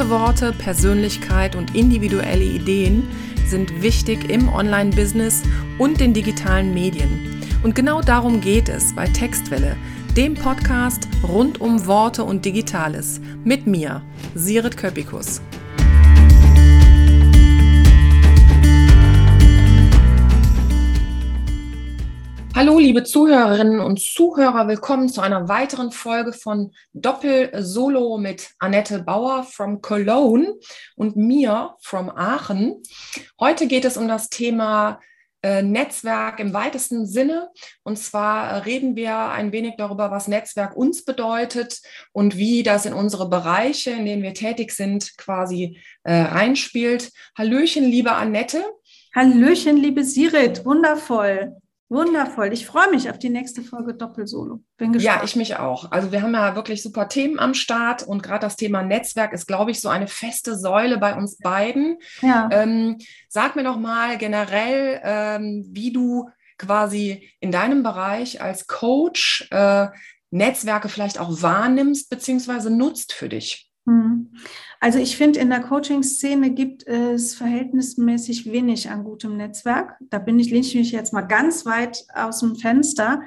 Gute Worte, Persönlichkeit und individuelle Ideen sind wichtig im Online-Business und den digitalen Medien. Und genau darum geht es bei Textwelle, dem Podcast rund um Worte und Digitales. Mit mir, Sirit Köpikus. Hallo, liebe Zuhörerinnen und Zuhörer, willkommen zu einer weiteren Folge von Doppel Solo mit Annette Bauer from Cologne und mir from Aachen. Heute geht es um das Thema äh, Netzwerk im weitesten Sinne. Und zwar äh, reden wir ein wenig darüber, was Netzwerk uns bedeutet und wie das in unsere Bereiche, in denen wir tätig sind, quasi äh, reinspielt. Hallöchen, liebe Annette. Hallöchen, liebe Sirit, wundervoll. Wundervoll. Ich freue mich auf die nächste Folge Doppelsolo. Bin gespannt. Ja, ich mich auch. Also wir haben ja wirklich super Themen am Start und gerade das Thema Netzwerk ist, glaube ich, so eine feste Säule bei uns beiden. Ja. Ähm, sag mir doch mal generell, ähm, wie du quasi in deinem Bereich als Coach äh, Netzwerke vielleicht auch wahrnimmst bzw. nutzt für dich. Hm. Also ich finde, in der Coaching-Szene gibt es verhältnismäßig wenig an gutem Netzwerk. Da bin ich, lehne ich mich jetzt mal ganz weit aus dem Fenster.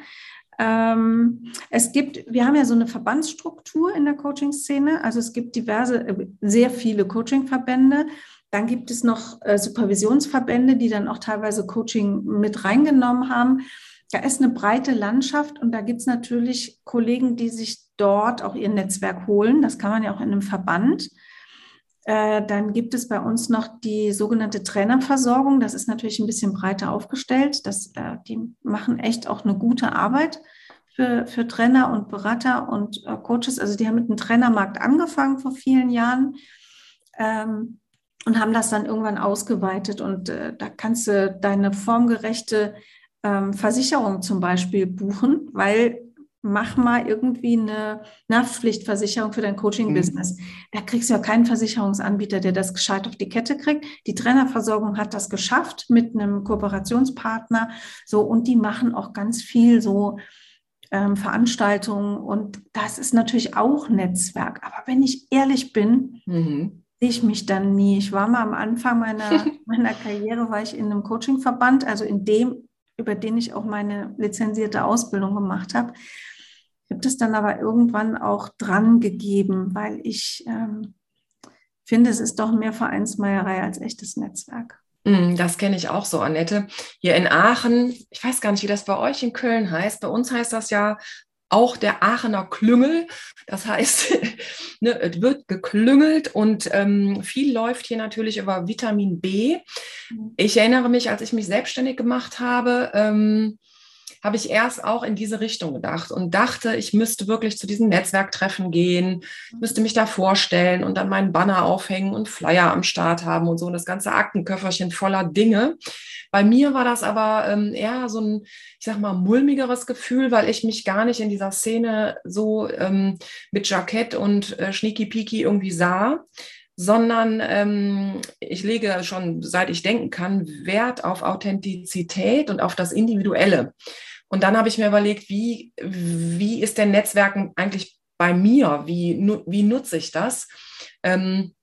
Ähm, es gibt, wir haben ja so eine Verbandsstruktur in der Coaching-Szene. Also es gibt diverse, äh, sehr viele Coaching-Verbände. Dann gibt es noch äh, Supervisionsverbände, die dann auch teilweise Coaching mit reingenommen haben da ist eine breite Landschaft und da gibt es natürlich Kollegen, die sich dort auch ihr Netzwerk holen. Das kann man ja auch in einem Verband. Äh, dann gibt es bei uns noch die sogenannte Trainerversorgung. Das ist natürlich ein bisschen breiter aufgestellt. Das, äh, die machen echt auch eine gute Arbeit für, für Trainer und Berater und äh, Coaches. Also die haben mit dem Trainermarkt angefangen vor vielen Jahren. Ähm, und haben das dann irgendwann ausgeweitet. Und da kannst du deine formgerechte ähm, Versicherung zum Beispiel buchen, weil mach mal irgendwie eine Nachpflichtversicherung für dein Coaching-Business. Mhm. Da kriegst du ja keinen Versicherungsanbieter, der das gescheit auf die Kette kriegt. Die Trainerversorgung hat das geschafft mit einem Kooperationspartner. So, und die machen auch ganz viel so ähm, Veranstaltungen. Und das ist natürlich auch Netzwerk. Aber wenn ich ehrlich bin, mhm. sehe ich mich dann nie. Ich war mal am Anfang meiner, meiner Karriere, war ich in einem Coaching-Verband, also in dem über den ich auch meine lizenzierte Ausbildung gemacht habe. Ich habe das dann aber irgendwann auch dran gegeben, weil ich ähm, finde, es ist doch mehr Vereinsmeierei als echtes Netzwerk. Mm, das kenne ich auch so, Annette. Hier in Aachen, ich weiß gar nicht, wie das bei euch in Köln heißt. Bei uns heißt das ja auch der Aachener Klüngel. Das heißt, ne, es wird geklüngelt und ähm, viel läuft hier natürlich über Vitamin B. Mhm. Ich erinnere mich, als ich mich selbstständig gemacht habe, ähm, habe ich erst auch in diese Richtung gedacht und dachte, ich müsste wirklich zu diesen Netzwerktreffen gehen, müsste mich da vorstellen und dann meinen Banner aufhängen und Flyer am Start haben und so und das ganze Aktenköfferchen voller Dinge. Bei mir war das aber ähm, eher so ein, ich sag mal, mulmigeres Gefühl, weil ich mich gar nicht in dieser Szene so ähm, mit Jackett und äh, Schnieki-Piki irgendwie sah sondern ähm, ich lege schon, seit ich denken kann, Wert auf Authentizität und auf das Individuelle. Und dann habe ich mir überlegt, wie, wie ist denn Netzwerken eigentlich bei mir? Wie, wie nutze ich das? Ähm,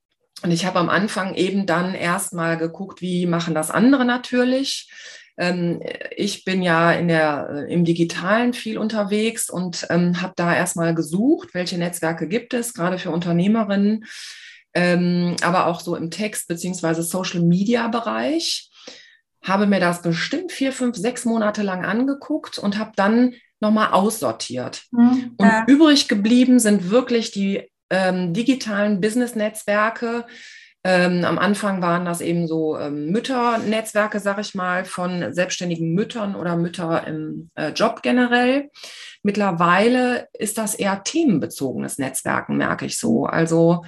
und ich habe am Anfang eben dann erstmal geguckt, wie machen das andere natürlich. Ähm, ich bin ja in der, äh, im Digitalen viel unterwegs und ähm, habe da erstmal gesucht, welche Netzwerke gibt es, gerade für Unternehmerinnen, ähm, aber auch so im Text- beziehungsweise Social-Media-Bereich habe mir das bestimmt vier, fünf, sechs Monate lang angeguckt und habe dann nochmal aussortiert. Mhm, und übrig geblieben sind wirklich die ähm, digitalen Business-Netzwerke. Ähm, am Anfang waren das eben so ähm, Mütternetzwerke, sag ich mal, von selbstständigen Müttern oder Mütter im äh, Job generell. Mittlerweile ist das eher themenbezogenes Netzwerken, merke ich so. Also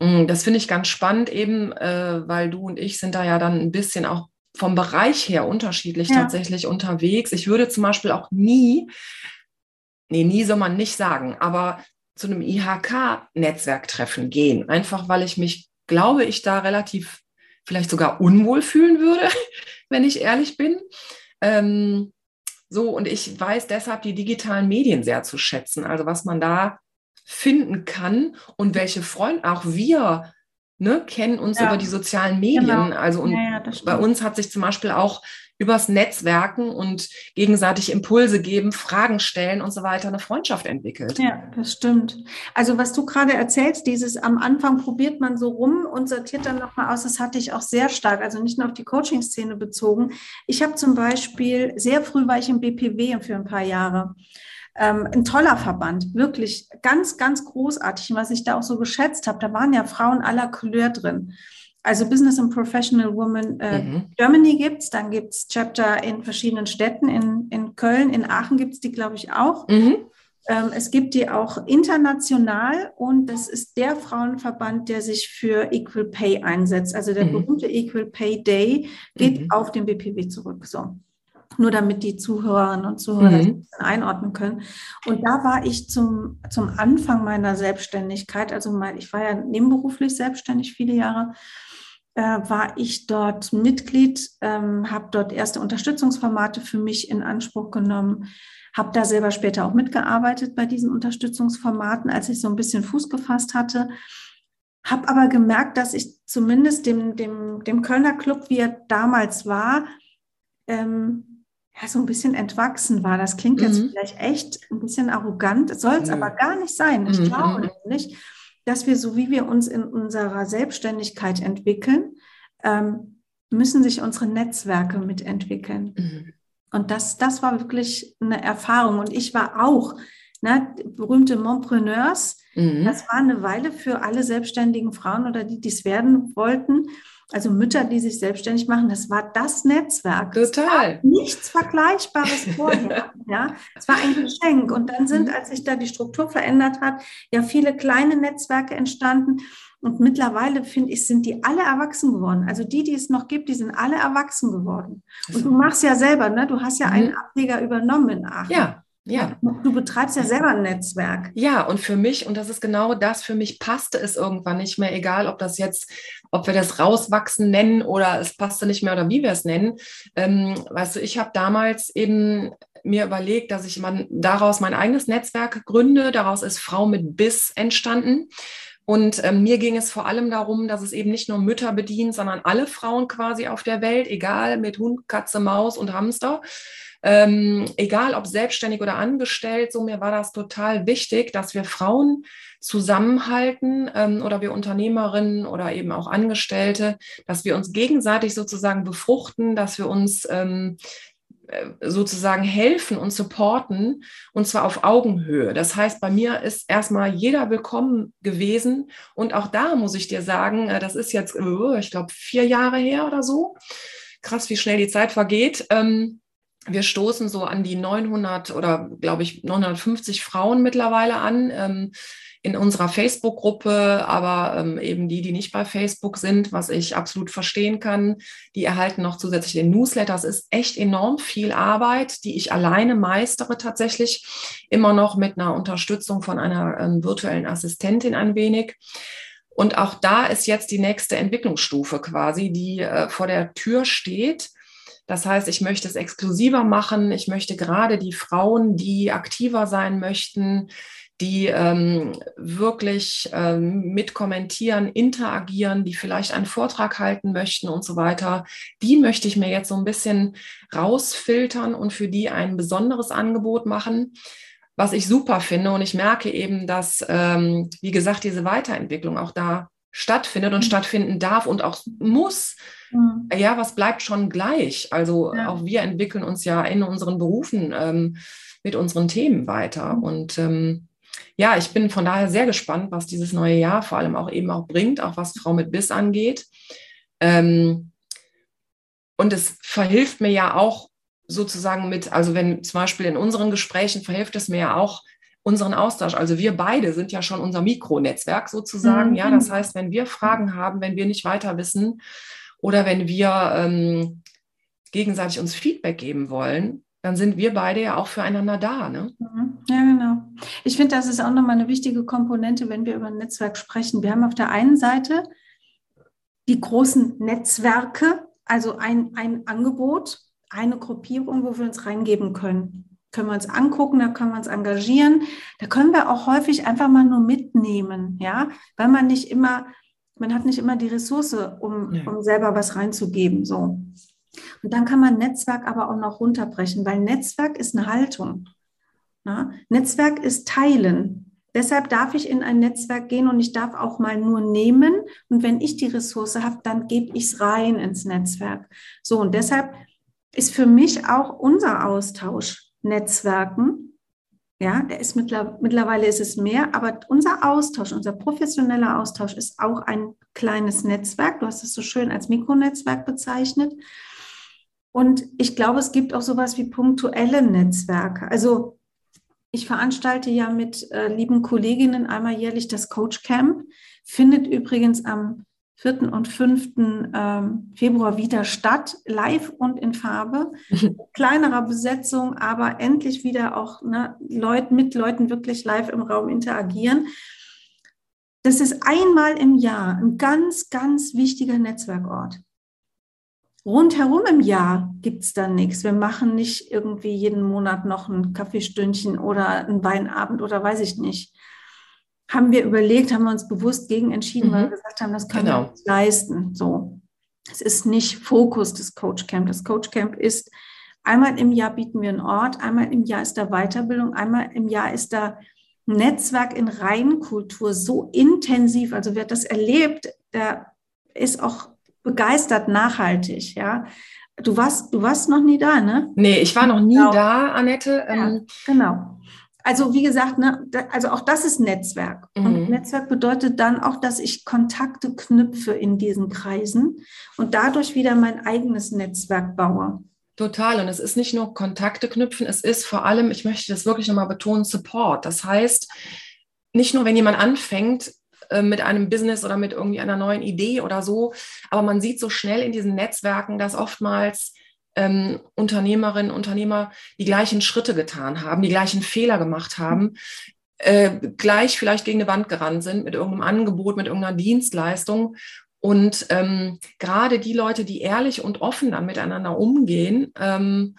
mh, mm, das finde ich ganz spannend eben, äh, weil du und ich sind da ja dann ein bisschen auch vom Bereich her unterschiedlich ja. tatsächlich unterwegs. Ich würde zum Beispiel auch nie, nee, nie soll man nicht sagen, aber zu einem IHK-Netzwerktreffen gehen, einfach weil ich mich, glaube ich, da relativ vielleicht sogar unwohl fühlen würde, wenn ich ehrlich bin. Ähm, so, und ich weiß deshalb die digitalen Medien sehr zu schätzen, also was man da finden kann und welche Freunde, auch wir ne, kennen uns ja. über die sozialen Medien. Genau. Also und ja, bei uns hat sich zum Beispiel auch übers Netzwerken und gegenseitig Impulse geben, Fragen stellen und so weiter eine Freundschaft entwickelt. Ja, das stimmt. Also was du gerade erzählst, dieses am Anfang probiert man so rum und sortiert dann nochmal aus, das hatte ich auch sehr stark, also nicht nur auf die Coaching-Szene bezogen. Ich habe zum Beispiel, sehr früh war ich im BPW für ein paar Jahre. Ähm, ein toller Verband, wirklich ganz, ganz großartig. Und was ich da auch so geschätzt habe, da waren ja Frauen aller Couleur drin. Also Business and Professional Women äh, mhm. Germany gibt's, dann gibt's Chapter in verschiedenen Städten, in, in Köln, in Aachen gibt's die, glaube ich, auch. Mhm. Ähm, es gibt die auch international und das ist der Frauenverband, der sich für Equal Pay einsetzt. Also der mhm. berühmte Equal Pay Day geht mhm. auf den BPW zurück. So nur damit die Zuhörerinnen und Zuhörer mhm. einordnen können. Und da war ich zum, zum Anfang meiner Selbstständigkeit, also mal, ich war ja nebenberuflich selbstständig viele Jahre, äh, war ich dort Mitglied, ähm, habe dort erste Unterstützungsformate für mich in Anspruch genommen, habe da selber später auch mitgearbeitet bei diesen Unterstützungsformaten, als ich so ein bisschen Fuß gefasst hatte. Habe aber gemerkt, dass ich zumindest dem, dem, dem Kölner Club, wie er damals war, ähm, ja, so ein bisschen entwachsen war. Das klingt jetzt mhm. vielleicht echt ein bisschen arrogant, soll es mhm. aber gar nicht sein. Ich mhm. glaube mhm. nämlich, dass wir, so wie wir uns in unserer Selbstständigkeit entwickeln, ähm, müssen sich unsere Netzwerke mitentwickeln. Mhm. Und das, das war wirklich eine Erfahrung. Und ich war auch, ne, berühmte Montpreneurs, mhm. das war eine Weile für alle selbstständigen Frauen oder die, die es werden wollten, also Mütter, die sich selbstständig machen, das war das Netzwerk. Total. nichts Vergleichbares vorher. ja, es war ein Geschenk. Und dann sind, mhm. als sich da die Struktur verändert hat, ja viele kleine Netzwerke entstanden. Und mittlerweile, finde ich, sind die alle erwachsen geworden. Also die, die es noch gibt, die sind alle erwachsen geworden. Und du machst ja selber, ne? Du hast ja einen mhm. Ableger übernommen in Aachen. Ja. Ja. Du betreibst ja selber ein Netzwerk. Ja, und für mich, und das ist genau das, für mich passte es irgendwann nicht mehr, egal ob das jetzt, ob wir das rauswachsen nennen oder es passte nicht mehr oder wie wir es nennen. Ähm, weißt du, ich habe damals eben mir überlegt, dass ich man, daraus mein eigenes Netzwerk gründe. Daraus ist Frau mit Biss entstanden. Und ähm, mir ging es vor allem darum, dass es eben nicht nur Mütter bedient, sondern alle Frauen quasi auf der Welt, egal mit Hund, Katze, Maus und Hamster. Ähm, egal ob selbstständig oder angestellt, so mir war das total wichtig, dass wir Frauen zusammenhalten ähm, oder wir Unternehmerinnen oder eben auch Angestellte, dass wir uns gegenseitig sozusagen befruchten, dass wir uns ähm, äh, sozusagen helfen und supporten und zwar auf Augenhöhe. Das heißt, bei mir ist erstmal jeder willkommen gewesen und auch da muss ich dir sagen, äh, das ist jetzt, äh, ich glaube, vier Jahre her oder so. Krass, wie schnell die Zeit vergeht. Ähm, wir stoßen so an die 900 oder glaube ich 950 Frauen mittlerweile an ähm, in unserer Facebook-Gruppe, aber ähm, eben die, die nicht bei Facebook sind, was ich absolut verstehen kann, die erhalten noch zusätzlich den Newsletter. Es ist echt enorm viel Arbeit, die ich alleine meistere tatsächlich, immer noch mit einer Unterstützung von einer ähm, virtuellen Assistentin ein wenig. Und auch da ist jetzt die nächste Entwicklungsstufe quasi, die äh, vor der Tür steht das heißt, ich möchte es exklusiver machen. Ich möchte gerade die Frauen, die aktiver sein möchten, die ähm, wirklich ähm, mitkommentieren, interagieren, die vielleicht einen Vortrag halten möchten und so weiter, die möchte ich mir jetzt so ein bisschen rausfiltern und für die ein besonderes Angebot machen, was ich super finde. Und ich merke eben, dass, ähm, wie gesagt, diese Weiterentwicklung auch da stattfindet und mhm. stattfinden darf und auch muss. Mhm. Ja, was bleibt schon gleich? Also ja. auch wir entwickeln uns ja in unseren Berufen ähm, mit unseren Themen weiter. Mhm. Und ähm, ja, ich bin von daher sehr gespannt, was dieses neue Jahr vor allem auch eben auch bringt, auch was Frau mit Biss angeht. Ähm, und es verhilft mir ja auch sozusagen mit, also wenn zum Beispiel in unseren Gesprächen verhilft es mir ja auch, unseren Austausch. Also wir beide sind ja schon unser Mikronetzwerk sozusagen. Mhm. Ja, das heißt, wenn wir Fragen haben, wenn wir nicht weiter wissen, oder wenn wir ähm, gegenseitig uns Feedback geben wollen, dann sind wir beide ja auch füreinander da. Ne? Mhm. Ja, genau. Ich finde, das ist auch nochmal eine wichtige Komponente, wenn wir über ein Netzwerk sprechen. Wir haben auf der einen Seite die großen Netzwerke, also ein, ein Angebot, eine Gruppierung, wo wir uns reingeben können. Können wir uns angucken, da können wir uns engagieren. Da können wir auch häufig einfach mal nur mitnehmen, ja, weil man nicht immer Man hat nicht immer die Ressource, um, ja. um selber was reinzugeben. So. Und dann kann man Netzwerk aber auch noch runterbrechen, weil Netzwerk ist eine Haltung. Ja? Netzwerk ist Teilen. Deshalb darf ich in ein Netzwerk gehen und ich darf auch mal nur nehmen. Und wenn ich die Ressource habe, dann gebe ich es rein ins Netzwerk. So, und deshalb ist für mich auch unser Austausch Netzwerken. Ja, der ist mittlerweile ist es mehr, aber unser Austausch, unser professioneller Austausch ist auch ein kleines Netzwerk. Du hast es so schön als Mikronetzwerk bezeichnet. Und ich glaube, es gibt auch sowas wie punktuelle Netzwerke. Also ich veranstalte ja mit äh, lieben Kolleginnen einmal jährlich das Coach Camp, findet übrigens am 4. und 5. Ähm, Februar wieder statt, live und in Farbe. Kleinerer Besetzung, aber endlich wieder auch ne, Leut, mit Leuten wirklich live im Raum interagieren. Das ist einmal im Jahr ein ganz, ganz wichtiger Netzwerkort. Rundherum im Jahr gibt es dann nichts. Wir machen nicht irgendwie jeden Monat noch ein Kaffeestündchen oder ein Weinabend oder weiß ich nicht. Haben wir überlegt, haben wir uns bewusst gegen entschieden, mhm. weil wir gesagt haben, das können genau. wir uns leisten. So. Es ist nicht Fokus des Coach Camp. Das Coach Camp ist einmal im Jahr bieten wir einen Ort, einmal im Jahr ist da Weiterbildung, einmal im Jahr ist da Netzwerk in Reinkultur so intensiv. Also wer das erlebt, der ist auch begeistert nachhaltig, ja. Du warst, du warst noch nie da, ne? Nee, ich war noch nie genau. da, Annette. Ja, ähm, genau. Also wie gesagt, ne, also auch das ist Netzwerk. Mhm. Und Netzwerk bedeutet dann auch, dass ich Kontakte knüpfe in diesen Kreisen und dadurch wieder mein eigenes Netzwerk baue. Total. Und es ist nicht nur Kontakte knüpfen, es ist vor allem, ich möchte das wirklich nochmal betonen, Support. Das heißt, nicht nur, wenn jemand anfängt, äh, mit einem Business oder mit irgendwie einer neuen Idee oder so. Aber man sieht so schnell in diesen Netzwerken, dass oftmals ähm, Unternehmerinnen, Unternehmer die gleichen Schritte getan haben, die gleichen Fehler gemacht haben, äh, gleich vielleicht gegen eine Wand gerannt sind mit irgendeinem Angebot, mit irgendeiner Dienstleistung. Und ähm, gerade die Leute, die ehrlich und offen dann miteinander umgehen, ähm,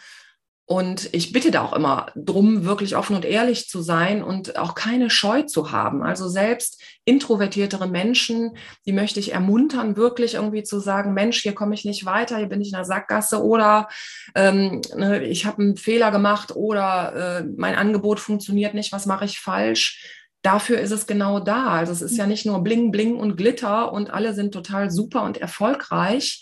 und ich bitte da auch immer drum, wirklich offen und ehrlich zu sein und auch keine Scheu zu haben. Also selbst introvertiertere Menschen, die möchte ich ermuntern, wirklich irgendwie zu sagen, Mensch, hier komme ich nicht weiter, hier bin ich in der Sackgasse oder ähm, ne, ich habe einen Fehler gemacht oder äh, mein Angebot funktioniert nicht, was mache ich falsch? Dafür ist es genau da. Also es ist ja nicht nur Bling, Bling und Glitter und alle sind total super und erfolgreich,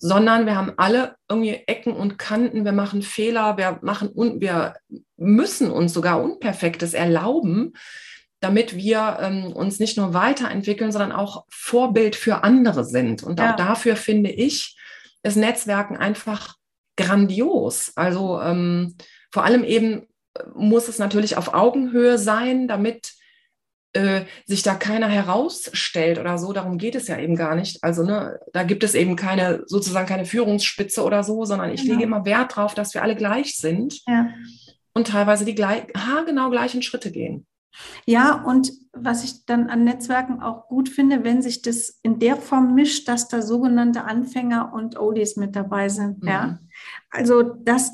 sondern wir haben alle irgendwie Ecken und Kanten, wir machen Fehler, wir machen und wir müssen uns sogar Unperfektes erlauben, damit wir ähm, uns nicht nur weiterentwickeln, sondern auch Vorbild für andere sind. Und ja. auch dafür finde ich, ist Netzwerken einfach grandios. Also ähm, vor allem eben muss es natürlich auf Augenhöhe sein, damit äh, sich da keiner herausstellt oder so. Darum geht es ja eben gar nicht. Also ne, da gibt es eben keine sozusagen keine Führungsspitze oder so, sondern ich genau. lege immer Wert darauf, dass wir alle gleich sind ja. und teilweise die gleich, genau gleichen Schritte gehen. Ja, und was ich dann an Netzwerken auch gut finde, wenn sich das in der Form mischt, dass da sogenannte Anfänger und Oldies mit dabei sind. Mhm. Ja, also das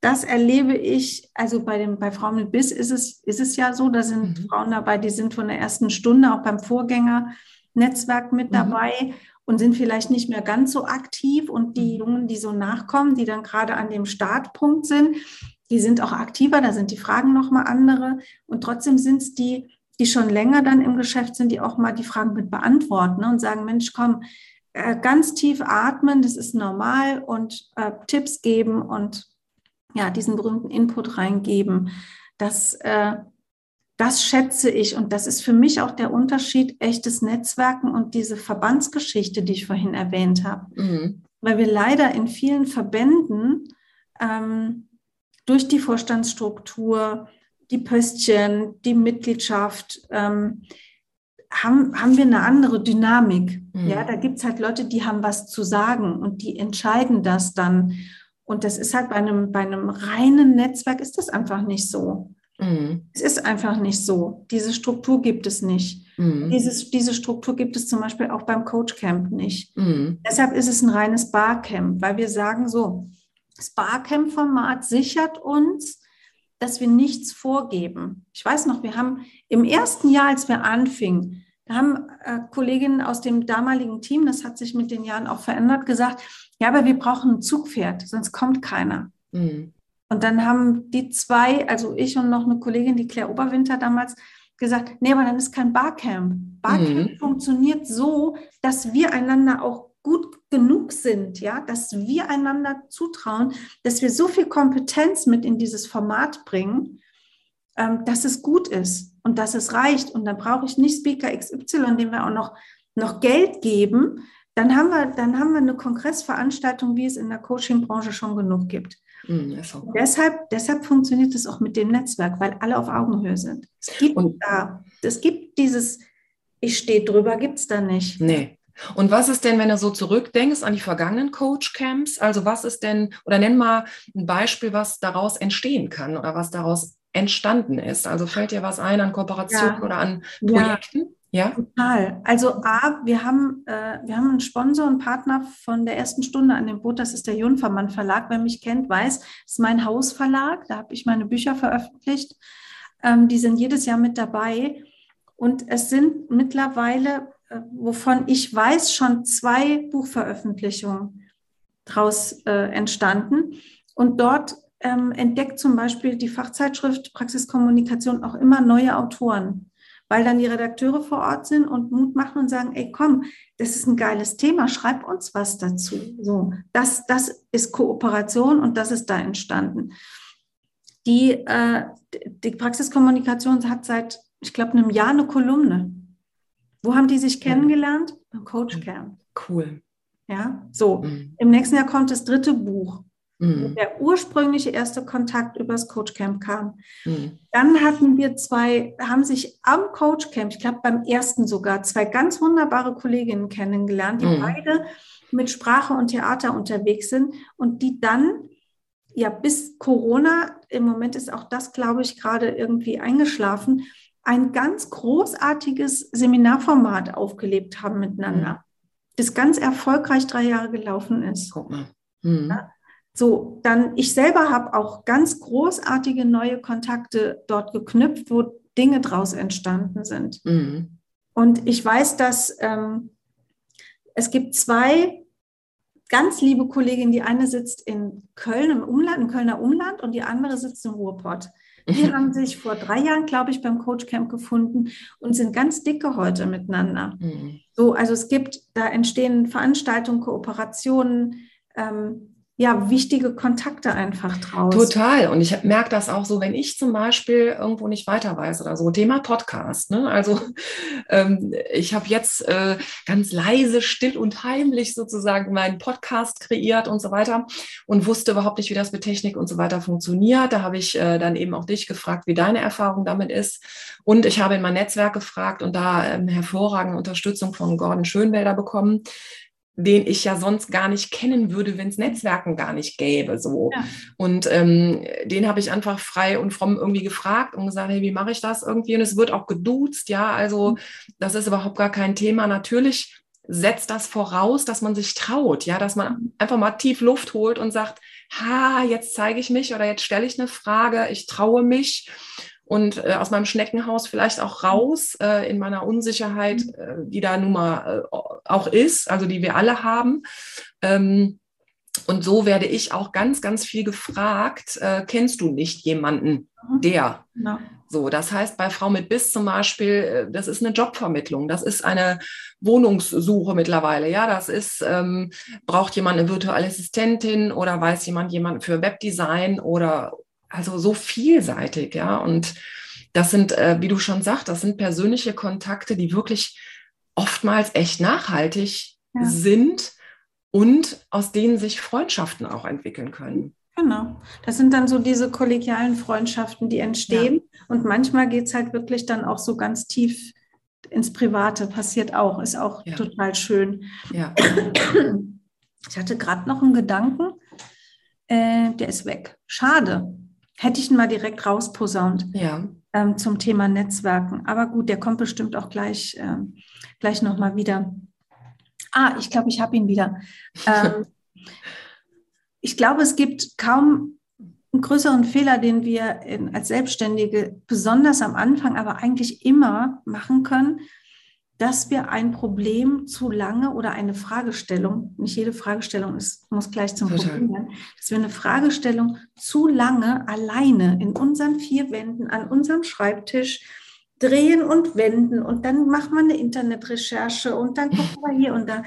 das erlebe ich, also bei, dem, bei Frauen mit Biss ist es, ist es ja so, da sind mhm. Frauen dabei, die sind von der ersten Stunde auch beim Vorgängernetzwerk mit mhm. dabei mhm. und sind vielleicht nicht mehr ganz so aktiv. Und die mhm. Jungen, die so nachkommen, die dann gerade an dem Startpunkt sind, die sind auch aktiver, da sind die Fragen nochmal andere. Und trotzdem sind es die, die schon länger dann im Geschäft sind, die auch mal die Fragen mit beantworten ne, und sagen, Mensch, komm, äh, ganz tief atmen, das ist normal und äh, Tipps geben und ja, diesen berühmten Input reingeben. Das, äh, das schätze ich und das ist für mich auch der Unterschied echtes Netzwerken und diese Verbandsgeschichte, die ich vorhin erwähnt habe. Mhm. Weil wir leider in vielen Verbänden ähm, durch die Vorstandsstruktur, die Pöstchen, die Mitgliedschaft, ähm, haben, haben wir eine andere Dynamik. Mhm. Ja, da gibt es halt Leute, die haben was zu sagen und die entscheiden das dann. Und das ist halt bei einem, bei einem reinen Netzwerk ist das einfach nicht so. Mhm. Es ist einfach nicht so. Diese Struktur gibt es nicht. Mhm. Dieses, diese Struktur gibt es zum Beispiel auch beim Coach Camp nicht. Mhm. Deshalb ist es ein reines Barcamp, weil wir sagen so, das Barcamp-Format sichert uns, dass wir nichts vorgeben. Ich weiß noch, wir haben im ersten Jahr, als wir anfingen, Da haben äh, Kolleginnen aus dem damaligen Team, das hat sich mit den Jahren auch verändert, gesagt, ja, aber wir brauchen ein Zugpferd, sonst kommt keiner. Mhm. Und dann haben die zwei, also ich und noch eine Kollegin, die Claire Oberwinter damals, gesagt, nee, aber dann ist kein Barcamp. Barcamp mhm. funktioniert so, dass wir einander auch gut genug sind, ja, dass wir einander zutrauen, dass wir so viel Kompetenz mit in dieses Format bringen, ähm, dass es gut ist und dass es reicht. Und dann brauche ich nicht Speaker XY, dem wir auch noch, noch Geld geben. Dann haben, wir, dann haben wir eine Kongressveranstaltung, wie es in der Coaching-Branche schon genug gibt. Mhm, deshalb, deshalb funktioniert es auch mit dem Netzwerk, weil alle auf Augenhöhe sind. Es gibt und, da, es gibt dieses, ich stehe drüber, gibt es da nicht. Nee. Und was ist denn, wenn du so zurückdenkst an die vergangenen Coach-Camps? Also was ist denn, oder nenn mal ein Beispiel, was daraus entstehen kann oder was daraus entstanden ist. Also fällt dir was ein an Kooperationen ja. oder an Projekten? Ja. Total. Also A, wir haben, äh, wir haben einen Sponsor und Partner von der ersten Stunde an dem Boot, das ist der Junfermann Verlag. Wer mich kennt, weiß, das ist mein Hausverlag, da habe ich meine Bücher veröffentlicht. Ähm, die sind jedes Jahr mit dabei. Und es sind mittlerweile, äh, wovon ich weiß, schon zwei Buchveröffentlichungen daraus äh, entstanden. Und dort ähm, entdeckt zum Beispiel die Fachzeitschrift Praxiskommunikation auch immer neue Autoren, weil dann die Redakteure vor Ort sind und Mut machen und sagen, ey, komm, das ist ein geiles Thema, schreib uns was dazu. So, das, das ist Kooperation und das ist da entstanden. Die, äh, die Praxiskommunikation hat seit, ich glaube, einem Jahr eine Kolumne. Wo haben die sich kennengelernt? Beim Coach Camp. Cool. Ja, so. Mhm. Im nächsten Jahr kommt das dritte Buch mhm. der ursprüngliche erste Kontakt übers Coachcamp kam. Mhm. Dann hatten wir zwei, haben sich am Coachcamp, ich glaube beim ersten sogar, zwei ganz wunderbare Kolleginnen kennengelernt, die mhm. beide mit Sprache und Theater unterwegs sind und die dann ja bis Corona, im Moment ist auch das, glaube ich, gerade irgendwie eingeschlafen, ein ganz großartiges Seminarformat aufgelebt haben miteinander, mhm. das ganz erfolgreich drei Jahre gelaufen ist. Guck mal. Mhm. Ja? So, dann ich selber habe auch ganz großartige neue Kontakte dort geknüpft, wo Dinge draus entstanden sind. Mhm. Und ich weiß, dass ähm, es gibt zwei ganz liebe Kolleginnen. Die eine sitzt in Köln im Umland, im Kölner Umland, und die andere sitzt im Ruhrpott. Die haben sich vor drei Jahren, glaube ich, beim Coach Camp gefunden und sind ganz dicke heute miteinander. Mhm. So, also es gibt, da entstehen Veranstaltungen, Kooperationen. Ähm, ja, wichtige Kontakte einfach draus. Total. Und ich merke das auch so, wenn ich zum Beispiel irgendwo nicht weiter weiß oder so. Thema Podcast. Ne? Also ähm, ich habe jetzt äh, ganz leise, still und heimlich sozusagen meinen Podcast kreiert und so weiter und wusste überhaupt nicht, wie das mit Technik und so weiter funktioniert. Da habe ich äh, dann eben auch dich gefragt, wie deine Erfahrung damit ist. Und ich habe in mein Netzwerk gefragt und da ähm, hervorragende Unterstützung von Gordon Schönwälder bekommen den ich ja sonst gar nicht kennen würde, wenn es Netzwerken gar nicht gäbe. So. Ja. Und ähm, den habe ich einfach frei und fromm irgendwie gefragt und gesagt, hey, wie mache ich das irgendwie? Und es wird auch geduzt, ja. Also mhm. das ist überhaupt gar kein Thema. Natürlich setzt das voraus, dass man sich traut, ja, dass man mhm. einfach mal tief Luft holt und sagt, ha, jetzt zeige ich mich oder jetzt stelle ich eine Frage, ich traue mich und äh, aus meinem Schneckenhaus vielleicht auch raus äh, in meiner Unsicherheit, mhm. äh, die da nun mal äh, auch ist, also die wir alle haben. Ähm, und so werde ich auch ganz, ganz viel gefragt, äh, kennst du nicht jemanden, mhm. der? Ja. So, das heißt, bei Frau mit Biss zum Beispiel, äh, das ist eine Jobvermittlung, das ist eine Wohnungssuche mittlerweile, ja, das ist, ähm, braucht jemand eine virtuelle Assistentin oder weiß jemand jemand für Webdesign oder also so vielseitig, ja. Und das sind, äh, wie du schon sagst, das sind persönliche Kontakte, die wirklich oftmals echt nachhaltig ja. sind und aus denen sich Freundschaften auch entwickeln können. Genau. Das sind dann so diese kollegialen Freundschaften, die entstehen. Ja. Und manchmal geht es halt wirklich dann auch so ganz tief ins Private. Passiert auch, ist auch ja. total schön. Ja. Ich hatte gerade noch einen Gedanken, äh, der ist weg. Schade. Hätte ich ihn mal direkt rausposaunt ja. ähm, zum Thema Netzwerken. Aber gut, der kommt bestimmt auch gleich, ähm, gleich nochmal wieder. Ah, ich glaube, ich habe ihn wieder. Ähm, ich glaube, es gibt kaum einen größeren Fehler, den wir in, als Selbstständige besonders am Anfang, aber eigentlich immer machen können. Dass wir ein Problem zu lange oder eine Fragestellung, nicht jede Fragestellung ist, muss gleich zum Total. Problem werden, dass wir eine Fragestellung zu lange alleine in unseren vier Wänden an unserem Schreibtisch drehen und wenden und dann macht man eine Internetrecherche und dann gucken wir hier und da,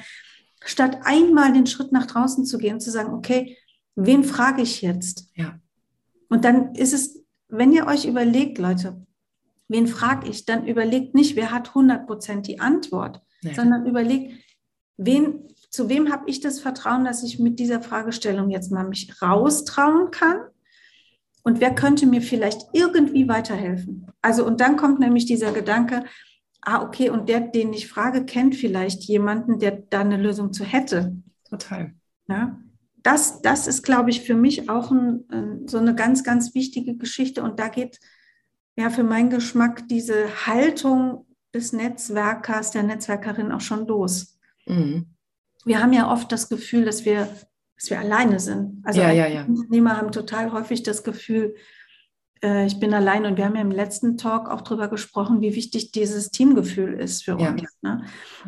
statt einmal den Schritt nach draußen zu gehen und zu sagen, okay, wen frage ich jetzt? Ja. Und dann ist es, wenn ihr euch überlegt, Leute, wen frage ich, dann überlegt nicht, wer hat 100 Prozent die Antwort, ja. sondern überlegt, wen, zu wem habe ich das Vertrauen, dass ich mit dieser Fragestellung jetzt mal mich raustrauen kann und wer könnte mir vielleicht irgendwie weiterhelfen. Also und dann kommt nämlich dieser Gedanke, ah okay, und der, den ich frage, kennt vielleicht jemanden, der da eine Lösung zu hätte. Total. Ja, das, das ist, glaube ich, für mich auch ein, so eine ganz, ganz wichtige Geschichte. Und da geht ja für meinen Geschmack diese Haltung des Netzwerkers, der Netzwerkerin auch schon los. Mhm. Wir haben ja oft das Gefühl, dass wir, dass wir alleine sind. Also ja, ja, ja. Unternehmer haben total häufig das Gefühl, äh, ich bin allein. Und wir haben ja im letzten Talk auch darüber gesprochen, wie wichtig dieses Teamgefühl ist für uns. Ne?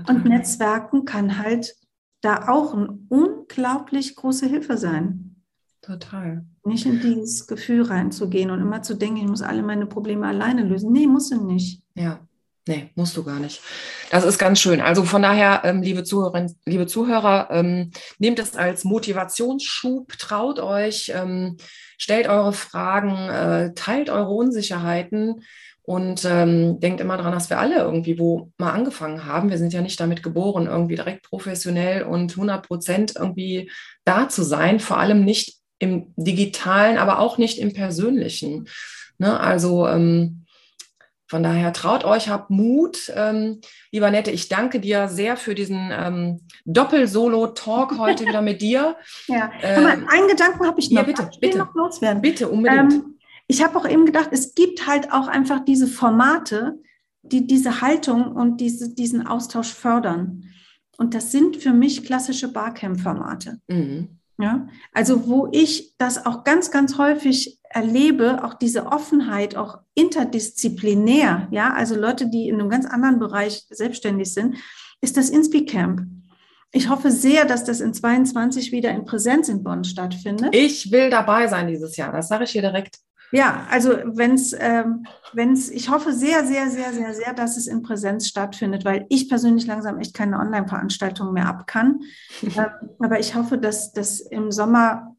Und Netzwerken kann halt da auch eine unglaublich große Hilfe sein. Total. Nicht in dieses Gefühl reinzugehen und immer zu denken, ich muss alle meine Probleme alleine lösen. Nee, muss du nicht. Ja, nee, musst du gar nicht. Das ist ganz schön. Also von daher, ähm, liebe Zuhörerinnen, liebe Zuhörer, ähm, nehmt es als Motivationsschub, traut euch, ähm, stellt eure Fragen, äh, teilt eure Unsicherheiten und denkt immer daran, dass wir alle irgendwie wo mal angefangen haben. Wir sind ja nicht damit geboren, irgendwie direkt professionell und 100 Prozent irgendwie da zu sein, vor allem nicht im digitalen, aber auch nicht im persönlichen. Ne? Also ähm, von daher traut euch, habt Mut. Ähm, lieber Nette, ich danke dir sehr für diesen ähm, Doppel-Solo-Talk heute wieder mit dir. Ja, ähm, einen Gedanken habe ich noch. Ja, bitte, bitte. Noch loswerden. Bitte, unbedingt. Ähm, ich habe auch eben gedacht, es gibt halt auch einfach diese Formate, die diese Haltung und diese, diesen Austausch fördern. Und das sind für mich klassische Barcamp-Formate. Mhm. Ja, also wo ich das auch ganz, ganz häufig erlebe, auch diese Offenheit, auch interdisziplinär, ja, also Leute, die in einem ganz anderen Bereich selbstständig sind, ist das Inspi-Camp. Ich hoffe sehr, dass das in 22 wieder in Präsenz in Bonn stattfindet. Ich will dabei sein dieses Jahr, das sage ich hier direkt. Ja, also wenn es, ähm, wenn's, ich hoffe sehr, sehr, sehr, sehr, sehr, dass es in Präsenz stattfindet, weil ich persönlich langsam echt keine Online-Veranstaltungen mehr ab kann. ähm, aber ich hoffe, dass das im Sommer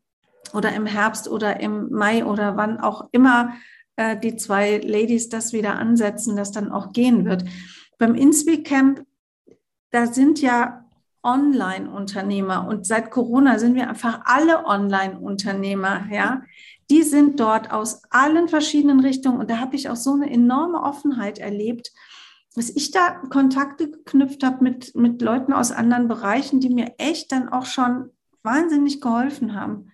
oder im Herbst oder im Mai oder wann auch immer äh, die zwei Ladies das wieder ansetzen, das dann auch gehen wird. Beim Inspeak Camp, da sind ja Online-Unternehmer. Und seit Corona sind wir einfach alle Online-Unternehmer, ja. Die sind dort aus allen verschiedenen Richtungen. Und da habe ich auch so eine enorme Offenheit erlebt, dass ich da Kontakte geknüpft habe mit, mit Leuten aus anderen Bereichen, die mir echt dann auch schon wahnsinnig geholfen haben.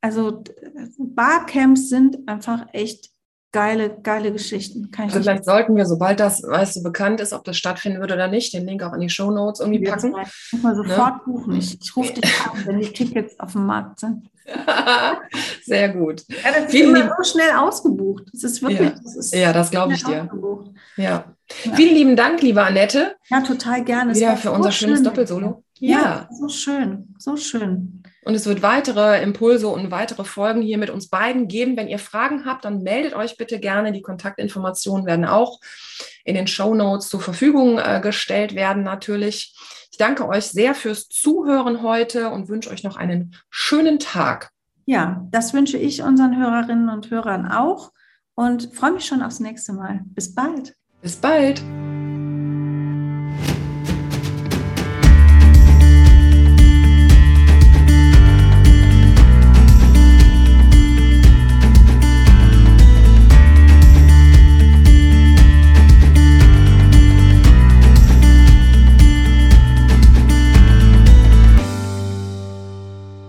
Also Barcamps sind einfach echt geile, geile Geschichten. Kann ich also vielleicht sollten wir, sobald das, weißt du, bekannt ist, ob das stattfinden würde oder nicht, den Link auch in die Show Notes irgendwie packen. Ich muss mal ne? sofort ne? buchen. Ich, ich rufe dich an, wenn die Tickets auf dem Markt sind. Sehr gut. Ja, das ist Vielen immer so schnell ausgebucht. Das ist wirklich, ja, das ist ja, das glaube ich dir. Ja. ja. Vielen lieben Dank, liebe Annette. Ja, total gerne. Ja, für unser schönes schön. Doppelsolo. Ja. ja, so schön, so schön. Und es wird weitere Impulse und weitere Folgen hier mit uns beiden geben. Wenn ihr Fragen habt, dann meldet euch bitte gerne. Die Kontaktinformationen werden auch in den Show Notes zur Verfügung äh, gestellt werden, natürlich. Ich danke euch sehr fürs Zuhören heute und wünsche euch noch einen schönen Tag. Ja, das wünsche ich unseren Hörerinnen und Hörern auch und freue mich schon aufs nächste Mal. Bis bald. Bis bald.